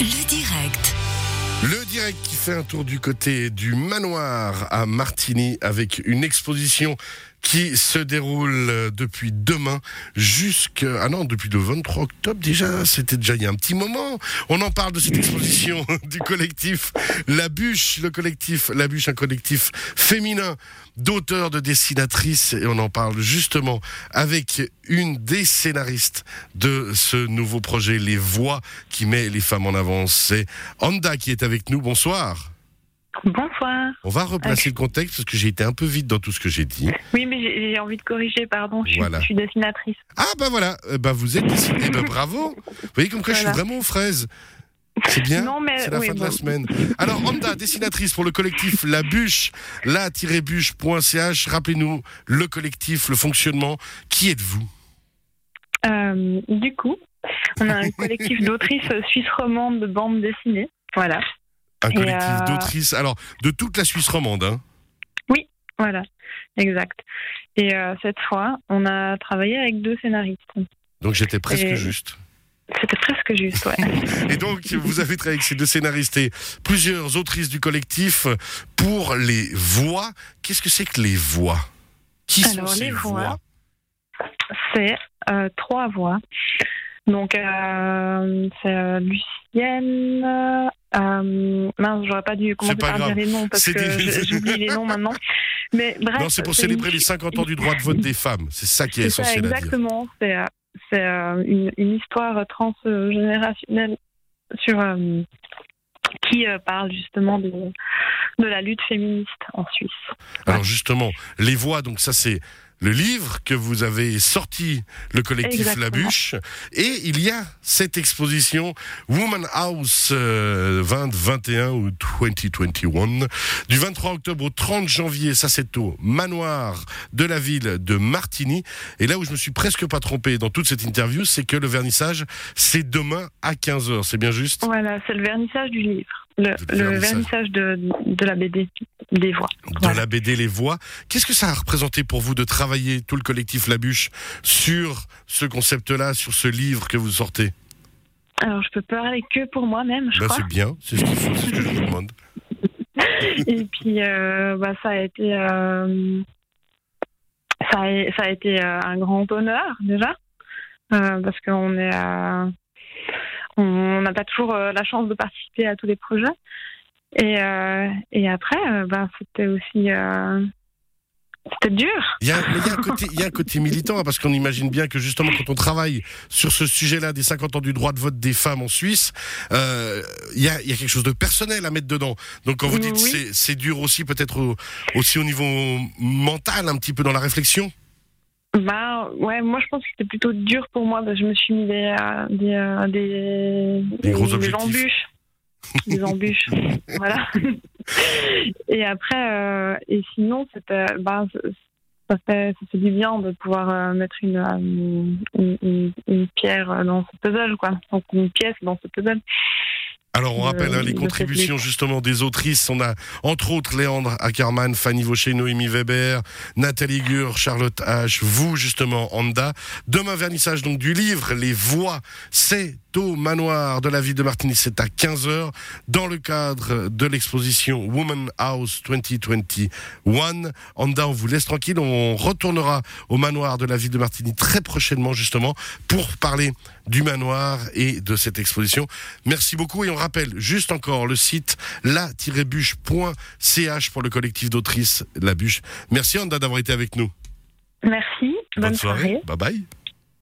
Le direct. Le direct qui fait un tour du côté du manoir à Martigny avec une exposition qui se déroule euh, depuis demain jusqu'à... Ah non, depuis le 23 octobre déjà, c'était déjà il y a un petit moment. On en parle de cette exposition du collectif La Bûche, le collectif La Bûche, un collectif féminin d'auteurs, de dessinatrices, et on en parle justement avec une des scénaristes de ce nouveau projet, Les Voix, qui met les femmes en avant. C'est Anda qui est avec nous. Bonsoir. Bonsoir. On va replacer le contexte parce que j'ai été un peu vite dans tout ce que j'ai dit. Oui, mais j'ai envie de corriger, pardon. Je suis, Voilà. je suis dessinatrice. Ah bah voilà, Euh, bah vous êtes dessiné, bah bravo. Vous voyez comme quoi je suis Voilà. vraiment aux fraises. C'est bien. Non, mais C'est la oui, fin de la semaine. Alors, Anda, dessinatrice pour le collectif La Bûche, la-bûche.ch. Rappelez-nous le collectif, le fonctionnement. Qui êtes-vous? Euh, du coup, on a un collectif d'autrices suisses romandes de bande dessinée. Voilà, Un Et, collectif euh, d'autrices, alors, de toute la Suisse romande. Hein. voilà, exact. Et euh, cette fois, on a travaillé avec deux scénaristes. Donc, j'étais presque Et- juste. C'était presque juste, ouais. Et donc, vous avez travaillé avec ces deux scénaristes et plusieurs autrices du collectif pour les voix. Qu'est-ce que c'est que les voix? Qui sont Alors, ces les voix, voix, C'est euh, trois voix. Donc, euh, c'est euh, Lucienne. Euh, mince, j'aurais pas dû commencer par grave. dire les noms parce que des- j'oublie les noms maintenant. Mais bref. Non, c'est pour célébrer une les 50 ans du droit de vote des femmes. C'est ça qui est, ça, essentiel à dire. exactement. C'est euh, euh, une, une histoire transgénérationnelle sur euh, qui euh, parle justement de, de la lutte féministe en Suisse. Alors justement, les voix, donc ça c'est le livre que vous avez sorti, le collectif Exactement. La Bûche, et il y a cette exposition Woman House euh, 2021 ou 2021 du 23 octobre au 30 janvier, ça c'est au manoir de la ville de Martigny. Et là où je me suis presque pas trompé dans toute cette interview, c'est que le vernissage c'est demain à 15h, c'est bien juste? Voilà, c'est le vernissage du livre. Le, vernissage. de, de la BD, des voix. de Voilà. la BD Les Voix. Qu'est-ce que ça a représenté pour vous de travailler tout le collectif La Bûche sur ce concept-là, sur ce livre que vous sortez? Alors, je peux parler que pour moi-même, je Ben, crois. C'est bien, c'est ce ce que je vous demande. Et puis, euh, bah, ça a été, euh, ça a, ça a été euh, un grand honneur déjà, parce qu'on est, on n'a pas toujours euh, la chance de participer à tous les projets. Et, euh, et après, bah, c'était aussi, c'était dur. Il y a, mais il y a un côté, il y a un côté militant, hein, parce qu'on imagine bien que justement quand on travaille sur ce sujet-là des 50 ans du droit de vote des femmes en Suisse, euh, il, y a, il y a quelque chose de personnel à mettre dedans. Donc quand vous dites Oui. c'est, c'est dur aussi, peut-être au- aussi au niveau mental, un petit peu dans la réflexion. Bah ouais, moi je pense que c'était plutôt dur pour moi parce que je me suis mis des euh, des euh, des, Des gros des objectifs. embûches, des embûches, voilà. Et après euh, et sinon c'était bah c- ça fait ça fait du bien de pouvoir euh, mettre une, euh, une, une une pierre dans ce puzzle quoi, donc une pièce dans ce puzzle. Alors, on rappelle hein, les contributions justement des autrices. On a entre autres Léandre Ackermann, Fanny Vaucher, Noémie Weber, Nathalie Gur, Charlotte H, vous justement, Anda. Demain, vernissage donc du livre Les Voix, c'est au manoir de la ville de Martigny, c'est à 15h, dans le cadre de l'exposition Woman House 2021. Anda, on vous laisse tranquille, on retournera au manoir de la ville de Martigny très prochainement justement pour parler du manoir et de cette exposition. Merci beaucoup et on rappelle juste encore le site la-bûche.ch pour le collectif d'autrices La Bûche. Merci Anda d'avoir été avec nous. Merci, bonne, soirée. Bye bye.